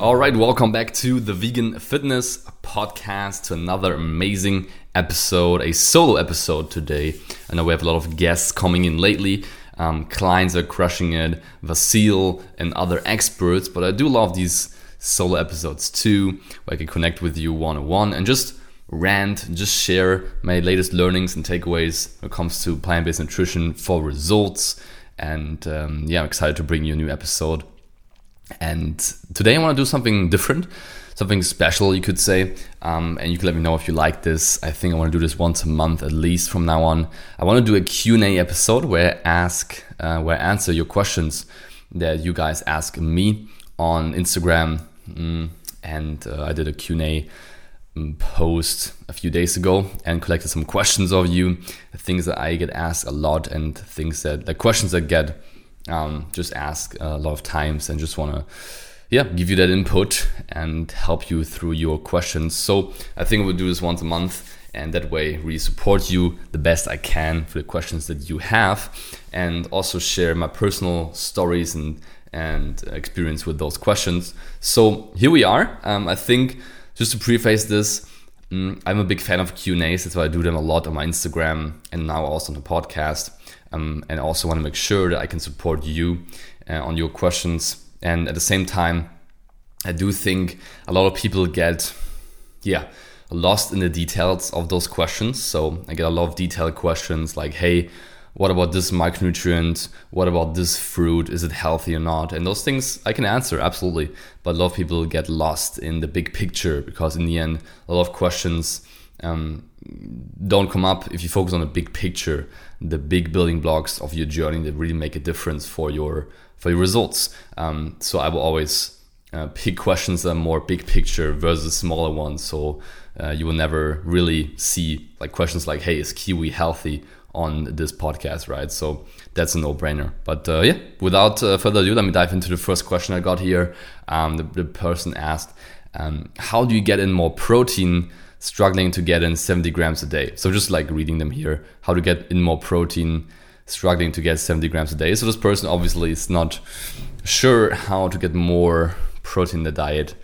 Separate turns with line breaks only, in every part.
All right, welcome back to the Vegan Fitness Podcast, to another amazing episode, a solo episode today. I know we have a lot of guests coming in lately. Um, clients are crushing it, Vasil and other experts, but I do love these solo episodes too, where I can connect with you one on one and just rant, just share my latest learnings and takeaways when it comes to plant based nutrition for results. And um, yeah, I'm excited to bring you a new episode and today I want to do something different, something special, you could say. Um, and you can let me know if you like this. I think I want to do this once a month at least from now on. I want to do a Q&A episode where I ask, uh, where I answer your questions that you guys ask me on Instagram. Mm, and uh, I did a Q&A mm, post a few days ago and collected some questions of you, things that I get asked a lot and things that, the questions that get um, just ask a lot of times and just want to yeah give you that input and help you through your questions. So i think we'll do this once a month and that way really support you the best i can for the questions that you have and also share my personal stories and and experience with those questions. So here we are. Um, i think just to preface this mm, i'm a big fan of q and a's. That's why i do them a lot on my instagram and now also on the podcast um, and also want to make sure that I can support you uh, on your questions. And at the same time, I do think a lot of people get, yeah, lost in the details of those questions. So I get a lot of detailed questions like, hey, what about this micronutrient? What about this fruit? Is it healthy or not? And those things I can answer absolutely. But a lot of people get lost in the big picture because in the end, a lot of questions um, don't come up if you focus on the big picture, the big building blocks of your journey that really make a difference for your for your results. Um, so I will always uh, pick questions that are more big picture versus smaller ones. So uh, you will never really see like questions like, "Hey, is kiwi healthy?" on this podcast, right? So that's a no-brainer. But uh, yeah, without uh, further ado, let me dive into the first question I got here. Um, the, the, person asked, um, "How do you get in more protein?" Struggling to get in 70 grams a day. So just like reading them here, how to get in more protein, struggling to get 70 grams a day. So this person obviously is not sure how to get more protein in the diet.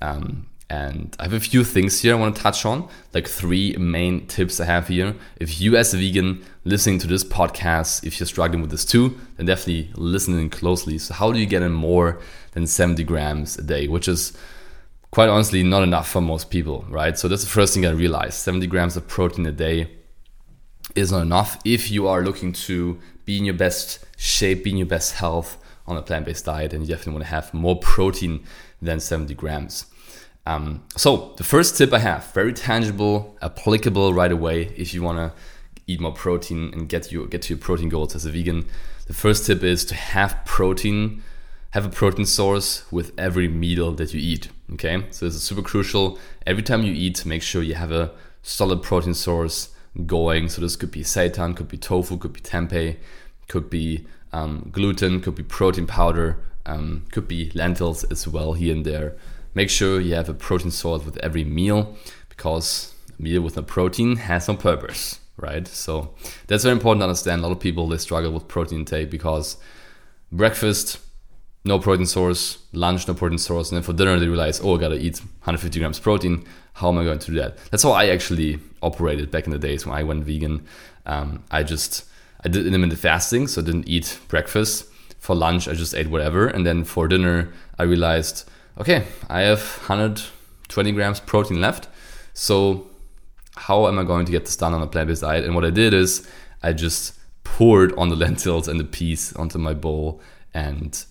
Um, and I have a few things here I want to touch on, like three main tips I have here. If you, as a vegan, listening to this podcast, if you're struggling with this too, then definitely listen in closely. So, how do you get in more than 70 grams a day, which is quite honestly not enough for most people, right? So that's the first thing I realized 70 grams of protein a day is not enough if you are looking to be in your best shape, be in your best health on a plant based diet, and you definitely want to have more protein than 70 grams. Um, so, the first tip I have, very tangible, applicable right away if you want to eat more protein and get you get to your protein goals as a vegan. The first tip is to have protein have a protein source with every meal that you eat. Okay, so this is super crucial. Every time you eat, make sure you have a solid protein source going. So this could be seitan, could be tofu, could be tempeh, could be um, gluten, could be protein powder, um, could be lentils as well here and there. Make sure you have a protein source with every meal because a meal with no protein has no purpose, right? So that's very important to understand. A lot of people they struggle with protein intake because breakfast no protein source, lunch, no protein source, and then for dinner they realize, oh, I gotta eat 150 grams protein. How am I going to do that? That's how I actually operated back in the days when I went vegan. Um, I just I did intermittent fasting, so I didn't eat breakfast. For lunch, I just ate whatever, and then for dinner, I realized, okay, I have 120 grams protein left. So how am I going to get this done on a plant-based diet? And what I did is I just poured on the lentils and the peas onto my bowl and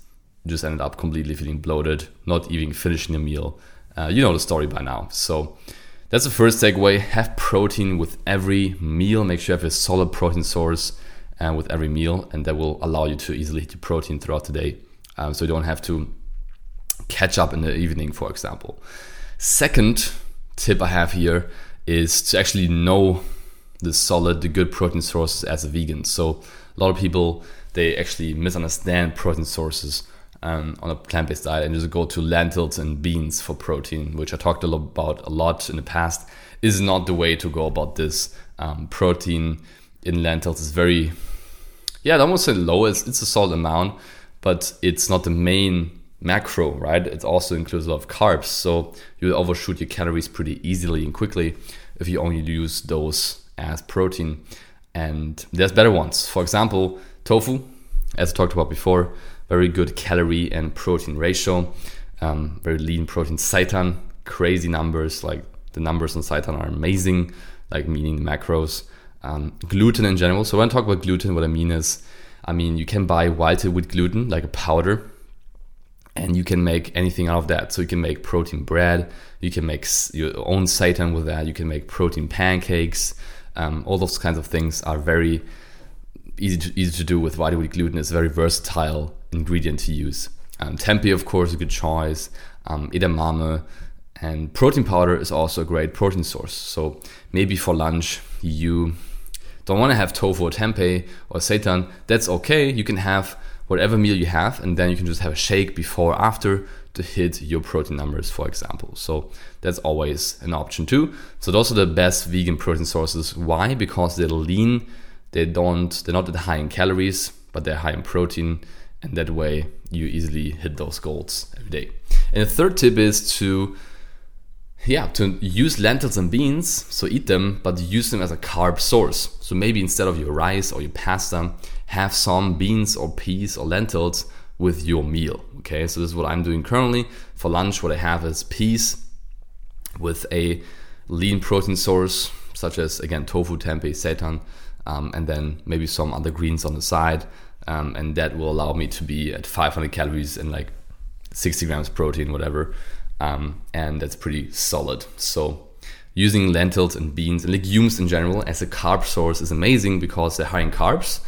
just ended up completely feeling bloated, not even finishing a meal. Uh, you know the story by now. So that's the first takeaway. Have protein with every meal. Make sure you have a solid protein source uh, with every meal, and that will allow you to easily hit your protein throughout the day. Um, so you don't have to catch up in the evening, for example. Second tip I have here is to actually know the solid, the good protein sources as a vegan. So a lot of people they actually misunderstand protein sources um, on a plant-based diet and just go to lentils and beans for protein, which I talked a lot about a lot in the past. Is not the way to go about this. Um, protein in lentils is very, yeah, I almost say low. It's, it's a solid amount, but it's not the main macro, right? It also includes a lot of carbs, so you overshoot your calories pretty easily and quickly if you only use those as protein. And there's better ones. For example, tofu, as I talked about before, very good calorie and protein ratio, um, very lean protein. Seitan, crazy numbers, like the numbers on seitan are amazing, like meaning macros. Um, gluten in general. So when I talk about gluten, what I mean is, I mean you can buy vital wheat gluten like a powder, and you can make anything out of that. So you can make protein bread, you can make your own seitan with that, you can make protein pancakes. Um, all those kinds of things are very easy to, easy to do with vital wheat gluten. It's very versatile ingredient to use. Um, tempeh, of course, a good choice. Um, edamame and protein powder is also a great protein source. So maybe for lunch you don't want to have tofu or tempeh or seitan. That's okay. You can have whatever meal you have, and then you can just have a shake before or after to hit your protein numbers, for example. So that's always an option too. So those are the best vegan protein sources. Why? Because they're lean, they don't they're not that high in calories, but they're high in protein, and that way you easily hit those goals every day. And the third tip is to yeah, to use lentils and beans, so eat them, but use them as a carb source. So maybe instead of your rice or your pasta, have some beans or peas or lentils with your meal. Okay, so this is what I'm doing currently. For lunch, what I have is peas with a lean protein source, such as again tofu, tempeh, seitan, um, and then maybe some other greens on the side. Um, and that will allow me to be at 500 calories and like 60 grams protein, whatever. Um, and that's pretty solid. So using lentils and beans and legumes in general as a carb source is amazing because they're high in carbs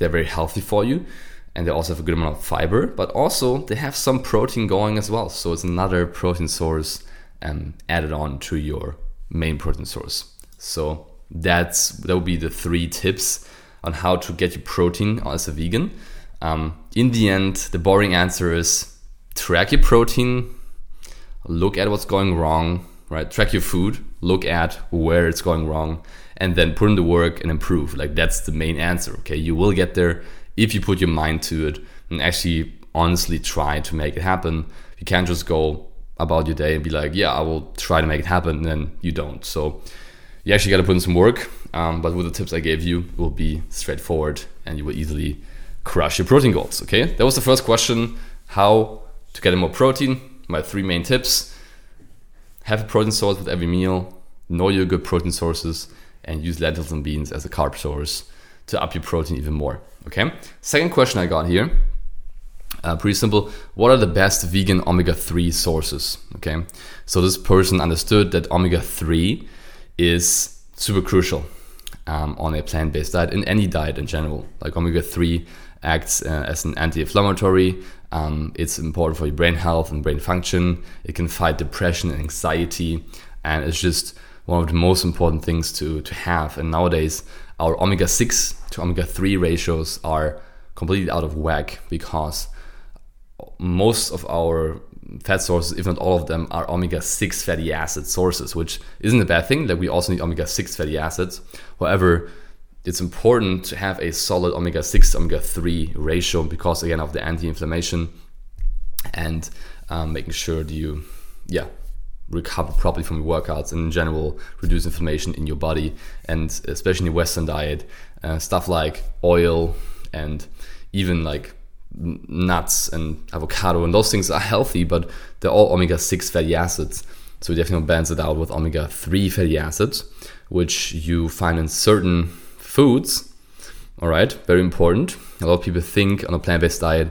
they're very healthy for you and they also have a good amount of fiber, but also they have some protein going as well. So it's another protein source um, added on to your main protein source. So that's that would be the three tips on how to get your protein as a vegan. Um, in the end, the boring answer is track your protein, look at what's going wrong, right? Track your food, look at where it's going wrong, and then put in the work and improve. Like that's the main answer. Okay, you will get there if you put your mind to it and actually honestly try to make it happen. You can't just go about your day and be like, yeah, I will try to make it happen, and then you don't. So you actually got to put in some work. Um, but with the tips I gave you, it will be straightforward, and you will easily crush your protein goals. Okay, that was the first question: how to get more protein. My three main tips: have a protein source with every meal. Know your good protein sources and use lentils and beans as a carb source to up your protein even more. Okay. Second question I got here. Uh, pretty simple. What are the best vegan omega 3 sources? Okay. So this person understood that omega 3 is super crucial um, on a plant based diet, in any diet in general. Like omega 3 acts uh, as an anti inflammatory. Um, it's important for your brain health and brain function. It can fight depression and anxiety. And it's just one of the most important things to, to have. And nowadays, our omega 6 to omega 3 ratios are completely out of whack because most of our fat sources, if not all of them, are omega 6 fatty acid sources, which isn't a bad thing. Like we also need omega 6 fatty acids. However, it's important to have a solid omega 6 omega 3 ratio because, again, of the anti inflammation and um, making sure that you, yeah, recover properly from your workouts and in general reduce inflammation in your body and especially in the western diet uh, stuff like oil and even like nuts and avocado and those things are healthy but they're all omega-6 fatty acids so we definitely balance it out with omega-3 fatty acids which you find in certain foods all right very important a lot of people think on a plant-based diet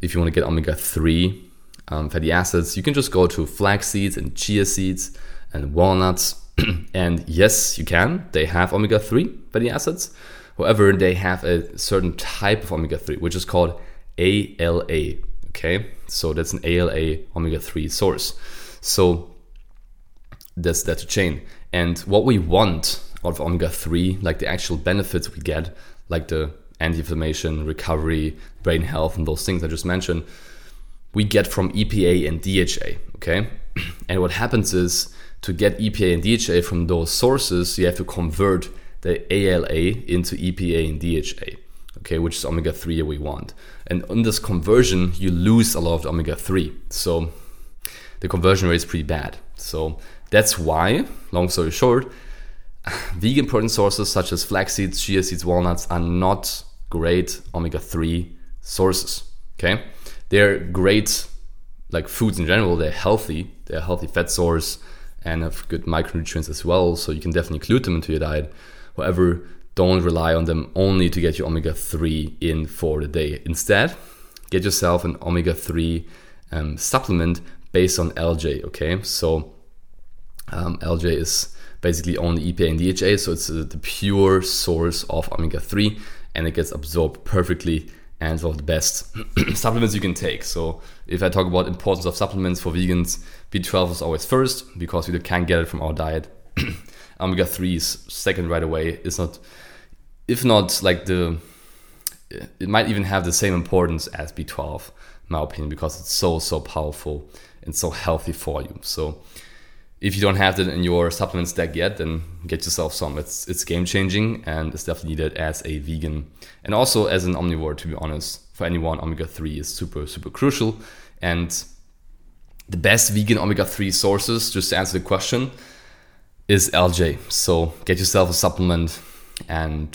if you want to get omega-3 um, fatty acids, you can just go to flax seeds and chia seeds and walnuts. and yes, you can. They have omega 3 fatty acids. However, they have a certain type of omega 3, which is called ALA. Okay, so that's an ALA omega 3 source. So that's a chain. And what we want of omega three, like the actual benefits we get, like the anti-inflammation, recovery, brain health, and those things I just mentioned, we get from EPA and DHA. Okay, and what happens is to get EPA and DHA from those sources, you have to convert the ALA into EPA and DHA. Okay, which is omega three we want. And in this conversion, you lose a lot of omega three. So the conversion rate is pretty bad. So that's why, long story short, vegan protein sources such as flax seeds, chia seeds, walnuts are not great omega 3 sources. Okay? They're great, like foods in general, they're healthy, they're a healthy fat source and have good micronutrients as well. So you can definitely include them into your diet. However, don't rely on them only to get your omega 3 in for the day. Instead, get yourself an omega 3 um, supplement based on algae. Okay, so um, algae is basically only EPA and DHA, so it's uh, the pure source of omega 3 and it gets absorbed perfectly and one of the best supplements you can take. So if I talk about importance of supplements for vegans, B12 is always first because we can't get it from our diet. omega 3 is second right away. It's not, if not like the, it might even have the same importance as B12, in my opinion, because it's so, so powerful and so healthy for you. So if you don't have that in your supplement stack yet, then get yourself some. It's it's game changing and it's definitely needed as a vegan and also as an omnivore. To be honest, for anyone, omega three is super super crucial. And the best vegan omega three sources, just to answer the question, is algae. So get yourself a supplement and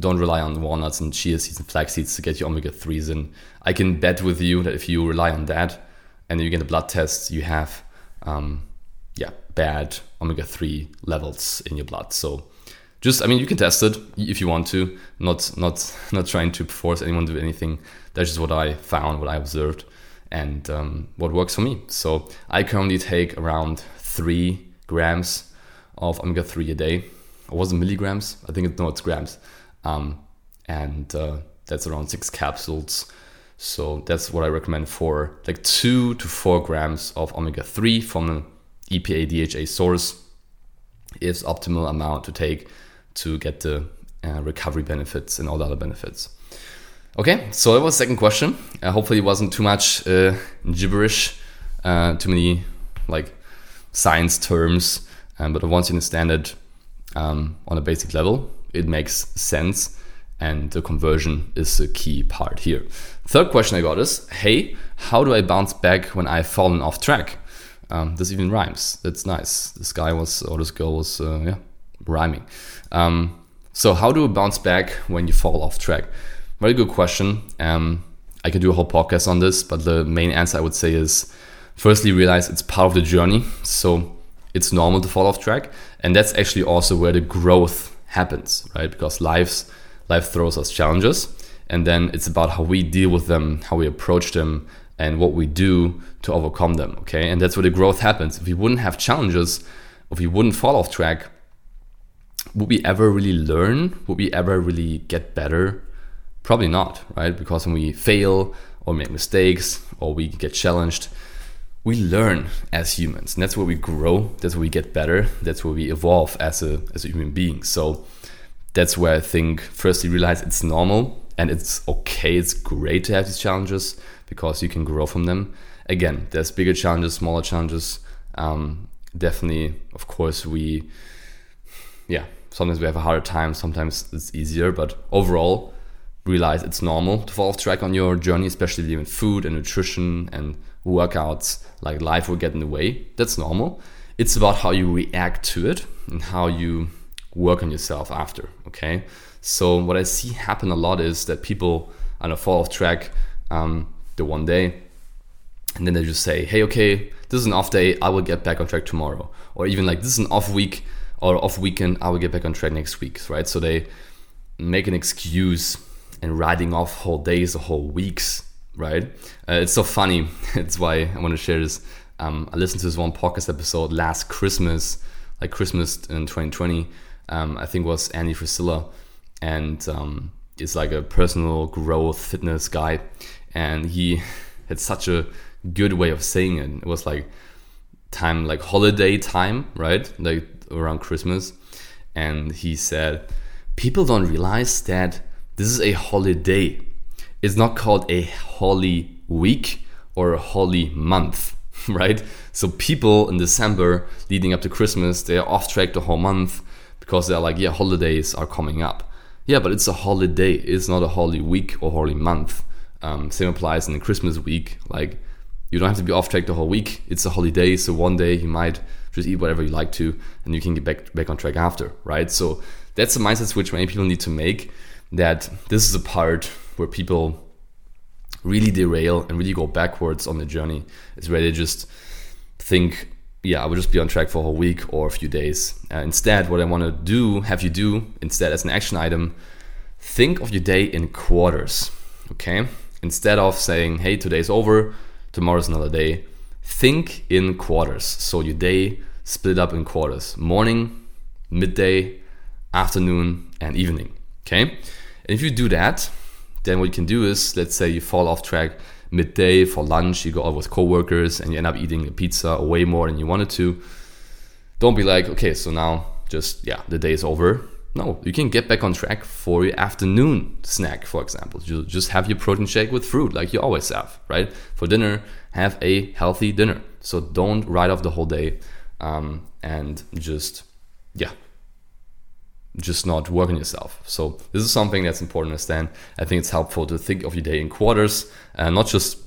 don't rely on walnuts and chia seeds and flax seeds to get your omega 3s in. I can bet with you that if you rely on that, and you get a blood test, you have um, yeah bad omega three levels in your blood. So just I mean you can test it if you want to. Not not not trying to force anyone to do anything. That's just what I found, what I observed, and um, what works for me. So I currently take around three grams of omega three a day. Or was it milligrams? I think it's no, it's grams. Um, and uh, that's around six capsules so that's what I recommend for like two to four grams of omega 3 from an EPA DHA source is optimal amount to take to get the uh, recovery benefits and all the other benefits. Okay, so that was second question. Uh, hopefully, it wasn't too much uh, gibberish, uh, too many like science terms, um, but once you understand it um, on a basic level, it makes sense and the conversion is a key part here. Third question I got is Hey, how do I bounce back when I've fallen off track? Um, this even rhymes. That's nice. This guy was, or this girl was, uh, yeah, rhyming. Um, so, how do you bounce back when you fall off track? Very good question. Um, I could do a whole podcast on this, but the main answer I would say is firstly, realize it's part of the journey. So, it's normal to fall off track. And that's actually also where the growth happens, right? Because life's life throws us challenges and then it's about how we deal with them how we approach them and what we do to overcome them okay? And that's where the growth happens. If we wouldn't have challenges if we wouldn't fall off track would we ever really learn? Would we ever really get better? Probably not right? Because when we fail or make mistakes or we get challenged we learn as humans and that's where we grow that's where we get better that's where we evolve as a as a human being so that's where I think first you realize it's normal and it's okay, it's great to have these challenges because you can grow from them. Again, there's bigger challenges, smaller challenges. Um, definitely, of course, we, yeah, sometimes we have a harder time, sometimes it's easier, but overall, realize it's normal to fall off track on your journey, especially with food and nutrition and workouts. Like life will get in the way. That's normal. It's about how you react to it and how you work on yourself after. Okay. So what I see happen a lot is that people on a fall off track um, the one day, and then they just say, "Hey, okay, this is an off day. I will get back on track tomorrow," or even like, "This is an off week or off weekend. I will get back on track next week." Right. So they make an excuse and writing off whole days or whole weeks. Right. Uh, it's so funny. it's why I want to share this. Um, I listened to this one podcast episode last Christmas, like Christmas in 2020 um, I think was Andy Frisella, and um, is like a personal growth fitness guy, and he had such a good way of saying it. It was like time like holiday time, right? Like around Christmas. And he said, People don't realize that this is a holiday. It's not called a holy week or a holy month, right? So people in December leading up to Christmas, they are off track the whole month because they're like, yeah, holidays are coming up. Yeah, but it's a holiday. It's not a holy week or holy month. Um, same applies in the Christmas week. Like you don't have to be off track the whole week. It's a holiday, so one day you might just eat whatever you like to, and you can get back back on track after, right? So that's a mindset switch many people need to make. That this is a part where people really derail and really go backwards on the journey. is where they just think, yeah, I will just be on track for a whole week or a few days. Uh, instead, what I want to do, have you do instead as an action item, think of your day in quarters. Okay, instead of saying, hey, today's over tomorrow's another day. Think in quarters. So your day split up in quarters morning, midday, afternoon, and evening. Okay? And if you do that, then what you can do is let's say you fall off track midday for lunch, you go out with coworkers and you end up eating a pizza way more than you wanted to. Don't be like, okay, so now just yeah, the day is over. No, you can get back on track for your afternoon snack, for example. You just have your protein shake with fruit like you always have, right? For dinner, have a healthy dinner. So don't write off the whole day um, and just, yeah, just not work on yourself. So this is something that's important to understand. I think it's helpful to think of your day in quarters, and not just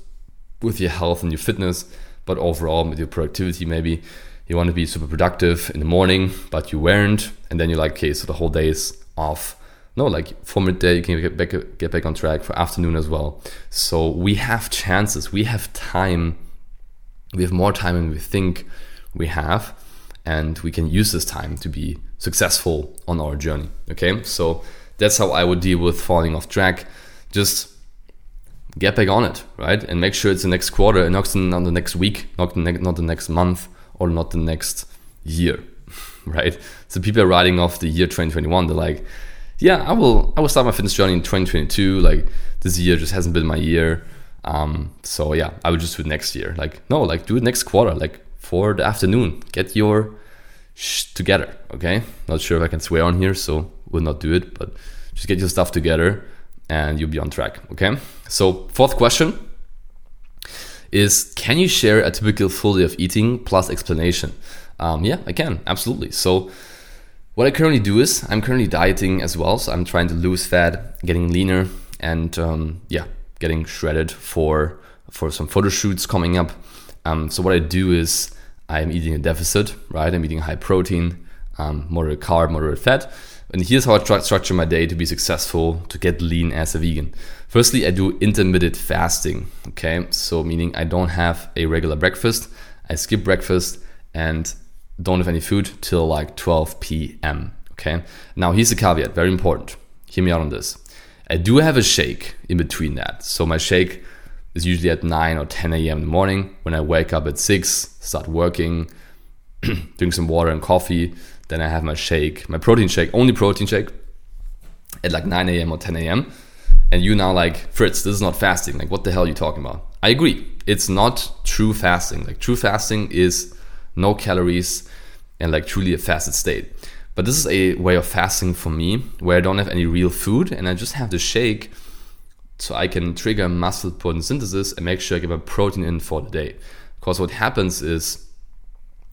with your health and your fitness, but overall with your productivity maybe you want to be super productive in the morning, but you weren't, and then you're like, okay, so the whole day is off. No, like for midday, you can get back get back on track for afternoon as well. So we have chances, we have time, we have more time than we think we have, and we can use this time to be successful on our journey. Okay, so that's how I would deal with falling off track. Just get back on it, right? And make sure it's the next quarter and not the next week, not the, ne- not the next month, or not the next year, right? So people are writing off the year 2021. They're like, yeah, I will, I will start my fitness journey in 2022. Like this year just hasn't been my year. Um, so yeah, I would just do it next year. Like no, like do it next quarter, like for the afternoon. Get your sh- together. Okay, not sure if I can swear on here, so we'll not do it. But just get your stuff together, and you'll be on track. Okay. So fourth question is can you share a typical full day of eating plus explanation? Um, yeah, I can, absolutely. So, what I currently do is I'm currently dieting as well. So, I'm trying to lose fat, getting leaner, and um, yeah, getting shredded for for some photo shoots coming up. Um, so, what I do is I'm eating a deficit, right? I'm eating high protein, um, moderate carb, moderate fat. And here's how I structure my day to be successful, to get lean as a vegan. Firstly, I do intermittent fasting. Okay, so meaning I don't have a regular breakfast, I skip breakfast and don't have any food till like 12 p.m. Okay, now here's the caveat, very important. Hear me out on this. I do have a shake in between that. So my shake is usually at 9 or 10 a.m. in the morning. When I wake up at 6, start working, drink some water and coffee, then I have my shake, my protein shake, only protein shake at like 9 a.m. or 10 a.m and you now like Fritz, this is not fasting. Like, what the hell are you talking about? I agree. It's not true fasting. Like, true fasting is no calories and like truly a fasted state. But this is a way of fasting for me where I don't have any real food and I just have the shake so I can trigger muscle protein synthesis and make sure I get my protein in for the day. Because what happens is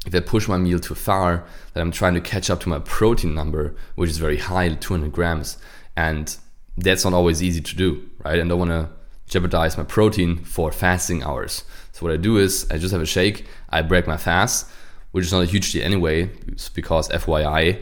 if I push my meal too far, that I'm trying to catch up to my protein number, which is very high, 200 grams, and that's not always easy to do, right? And I don't want to jeopardize my protein for fasting hours. So what I do is I just have a shake, I break my fast, which is not a huge deal anyway, because FYI,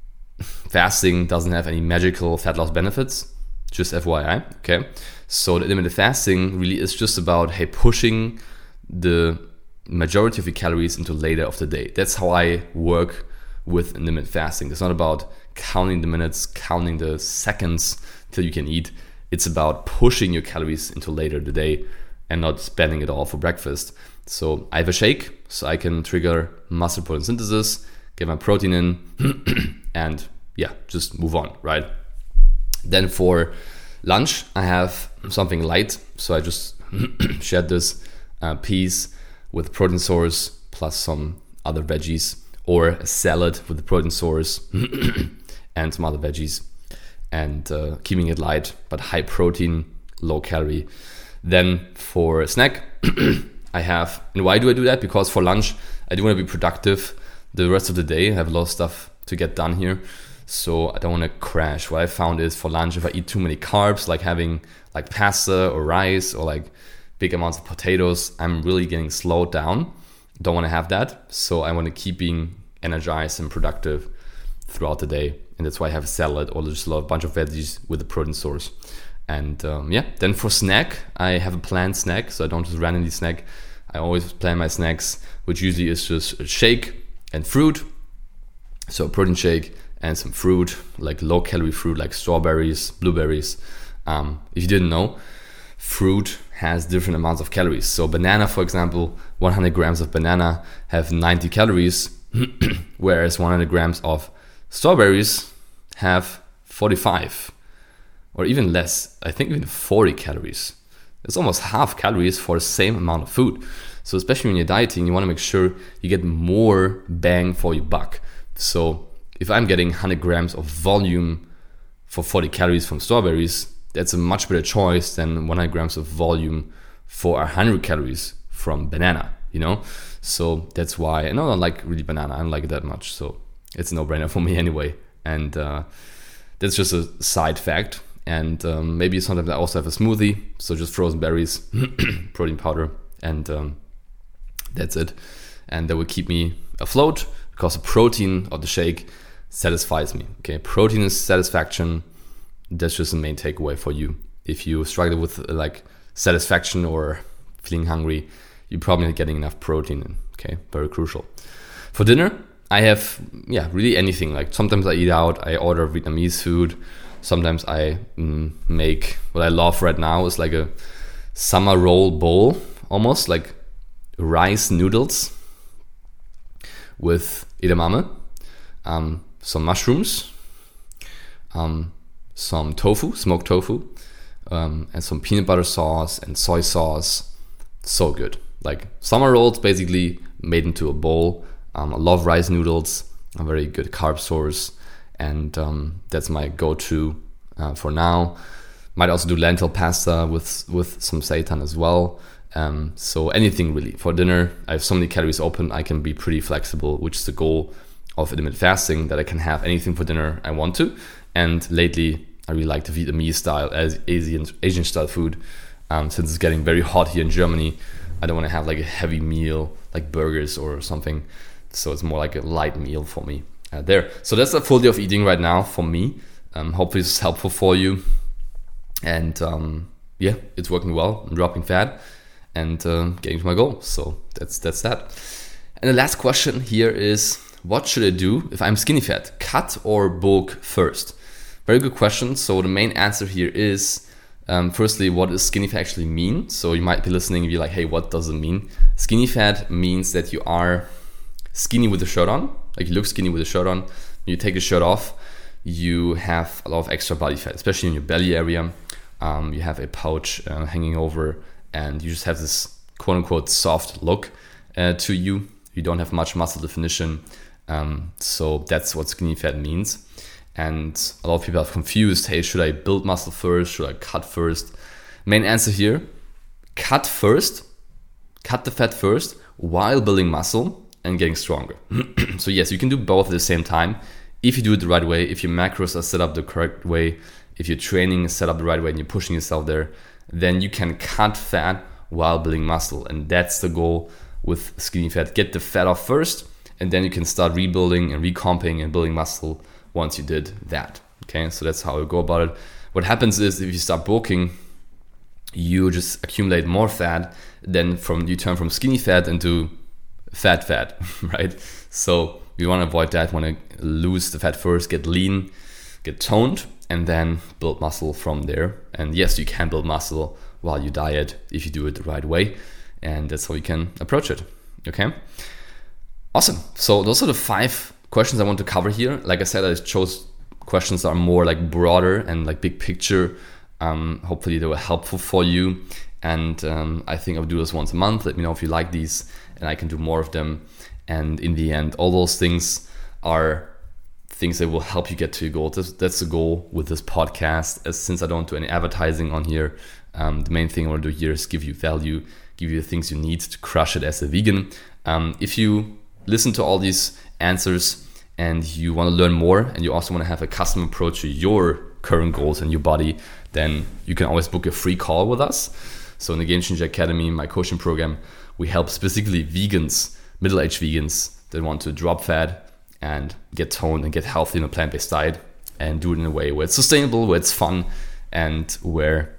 fasting doesn't have any magical fat loss benefits. Just FYI, okay? So the intermittent fasting really is just about hey pushing the majority of your calories into later of the day. That's how I work with intermittent fasting. It's not about counting the minutes, counting the seconds till you can eat. It's about pushing your calories into later the day and not spending it all for breakfast. So I have a shake, so I can trigger muscle protein synthesis, get my protein in, and yeah, just move on, right? Then for lunch, I have something light. So I just shared this uh, piece with protein source, plus some other veggies, or a salad with the protein source and some other veggies, and uh, keeping it light but high protein, low calorie. Then for snack, I have, and why do I do that? Because for lunch, I do want to be productive the rest of the day. I have a lot of stuff to get done here. So I don't want to crash. What I found is for lunch, if I eat too many carbs, like having like pasta or rice or like big amounts of potatoes, I'm really getting slowed down. Don't want to have that. So I want to keep being energized and productive throughout the day. And that's why I have a salad or just a bunch of veggies with a protein source. And um, yeah, then for snack, I have a planned snack. So I don't just randomly snack. I always plan my snacks, which usually is just a shake and fruit. So protein shake and some fruit, like low calorie fruit, like strawberries, blueberries. Um, if you didn't know, fruit has different amounts of calories. So banana, for example, 100 grams of banana have 90 calories, whereas 100 grams of strawberries have 45 or even less. I think even 40 calories. It's almost half calories for the same amount of food. So especially when you're dieting, you want to make sure you get more bang for your buck. So if I'm getting 100 grams of volume for 40 calories from strawberries, that's a much better choice than 100 grams of volume for 100 calories from banana, you know? So that's why, and I don't like really banana, I don't like it that much. So it's no brainer for me anyway. And uh, that's just a side fact. And um, maybe sometimes I also have a smoothie, so just frozen berries, protein powder, and um, that's it. And that will keep me afloat because the protein of the shake satisfies me. Okay, protein is satisfaction. That's just the main takeaway for you. If you struggle with like satisfaction or feeling hungry, you're probably not getting enough protein. Okay, very crucial. For dinner, I have yeah really anything. Like sometimes I eat out. I order Vietnamese food. Sometimes I mm, make what I love right now is like a summer roll bowl, almost like rice noodles with edamame. Um, some mushrooms, um, some tofu, smoked tofu, um, and some peanut butter sauce and soy sauce. So good. Like summer rolls, basically made into a bowl. Um, I love rice noodles, a very good carb source, and um, that's my go-to uh, for now. Might also do lentil pasta with with some seitan as well. Um, so anything really for dinner. I have so many calories open. I can be pretty flexible, which is the goal of intermittent fasting that I can have anything for dinner I want to. And lately, I really like the Vietnamese style, as Asian Asian style food. Um, since it's getting very hot here in Germany, I don't want to have like a heavy meal like burgers or something. So it's more like a light meal for me uh, there. So that's a full day of eating right now for me. Um, hopefully, it's helpful for you. And um, yeah, it's working well. I'm dropping fat and uh, getting to my goal. So that's that's that. And the last question here is what should I do if I'm skinny fat? Cut or bulk first? Very good question. So the main answer here is um, firstly, what does skinny fat actually mean? So you might be listening and be like, hey, what does it mean? Skinny fat means that you are skinny with a shirt on, like you look skinny with a shirt on. When you take a shirt off, you have a lot of extra body fat, especially in your belly area. Um, you have a pouch uh, hanging over, and you just have this quote unquote soft look uh, to you. You don't have much muscle definition. Um, so that's what skinny fat means. And a lot of people are confused hey, should I build muscle first? Should I cut first? Main answer here cut first, cut the fat first while building muscle and getting stronger. so, yes, you can do both at the same time if you do it the right way, if your macros are set up the correct way, if your training is set up the right way and you're pushing yourself there, then you can cut fat while building muscle. And that's the goal with skinny fat. Get the fat off first and then you can start rebuilding and recomping and building muscle once you did that. Okay, so that's how I go about it. What happens is if you start bulking, you just accumulate more fat. Then from you turn from skinny fat into fat fat, right? So you want to avoid that. Want to lose the fat first, get lean, get toned, and then build muscle from there. And yes, you can build muscle while you diet if you do it the right way, and that's how you can approach it. Okay. Awesome. So those are the five questions I want to cover here. Like I said, I chose questions that are more like broader and like big picture. Um, hopefully they were helpful for you. And um, I think I'll do this once a month. Let me know if you like these, and I can do more of them. And in the end, all those things are things that will help you get to your goal. That's, that's the goal with this podcast. As since I don't do any advertising on here, um, the main thing I want to do here is give you value, give you the things you need to crush it as a vegan. Um, if you listen to all these answers and you want to learn more, and you also want to have a custom approach to your current goals and your body, then you can always book a free call with us. So in the Game Changer Academy, my coaching program, we help specifically vegans, middle-aged vegans that want to drop fat and get toned and get healthy in a plant-based diet and do it in a way where it's sustainable, where it's fun, and where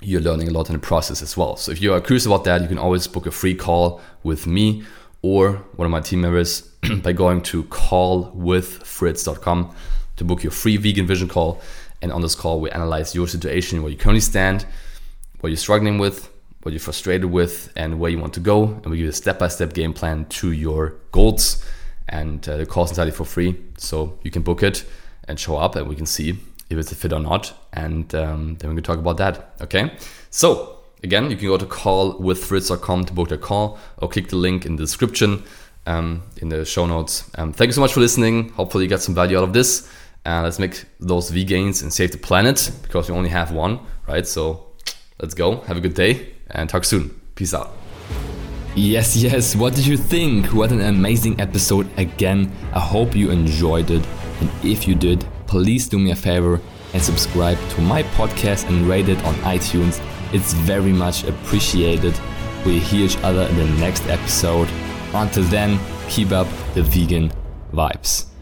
you're learning a lot in the process as well. So if you are curious about that, you can always book a free call with me or one of my team members by going to callwithfritz.com to book your free vegan vision call. And on this call, we analyze your situation, where you currently stand, what you're struggling with, what you're frustrated with, and where you want to go. And we give you a step by step game plan to your goals. And uh, the is entirely for free. So you can book it and show up, and we can see if it's a fit or not. And um, then we can talk about that. Okay. So again, you can go to callwithfritz.com to book a call or click the link in the description um, in the show notes. Um, thank you so much for listening. Hopefully, you got some value out of this. Uh, let's make those V gains and save the planet because we only have one, right? So let's go. Have a good day and talk soon. Peace out. Yes, yes. What did you think? What an amazing episode again. I hope you enjoyed it. And if you did, please do me a favor and subscribe to my podcast and rate it on iTunes. It's very much appreciated. We hear each other in the next episode. Until then, keep up the vegan vibes.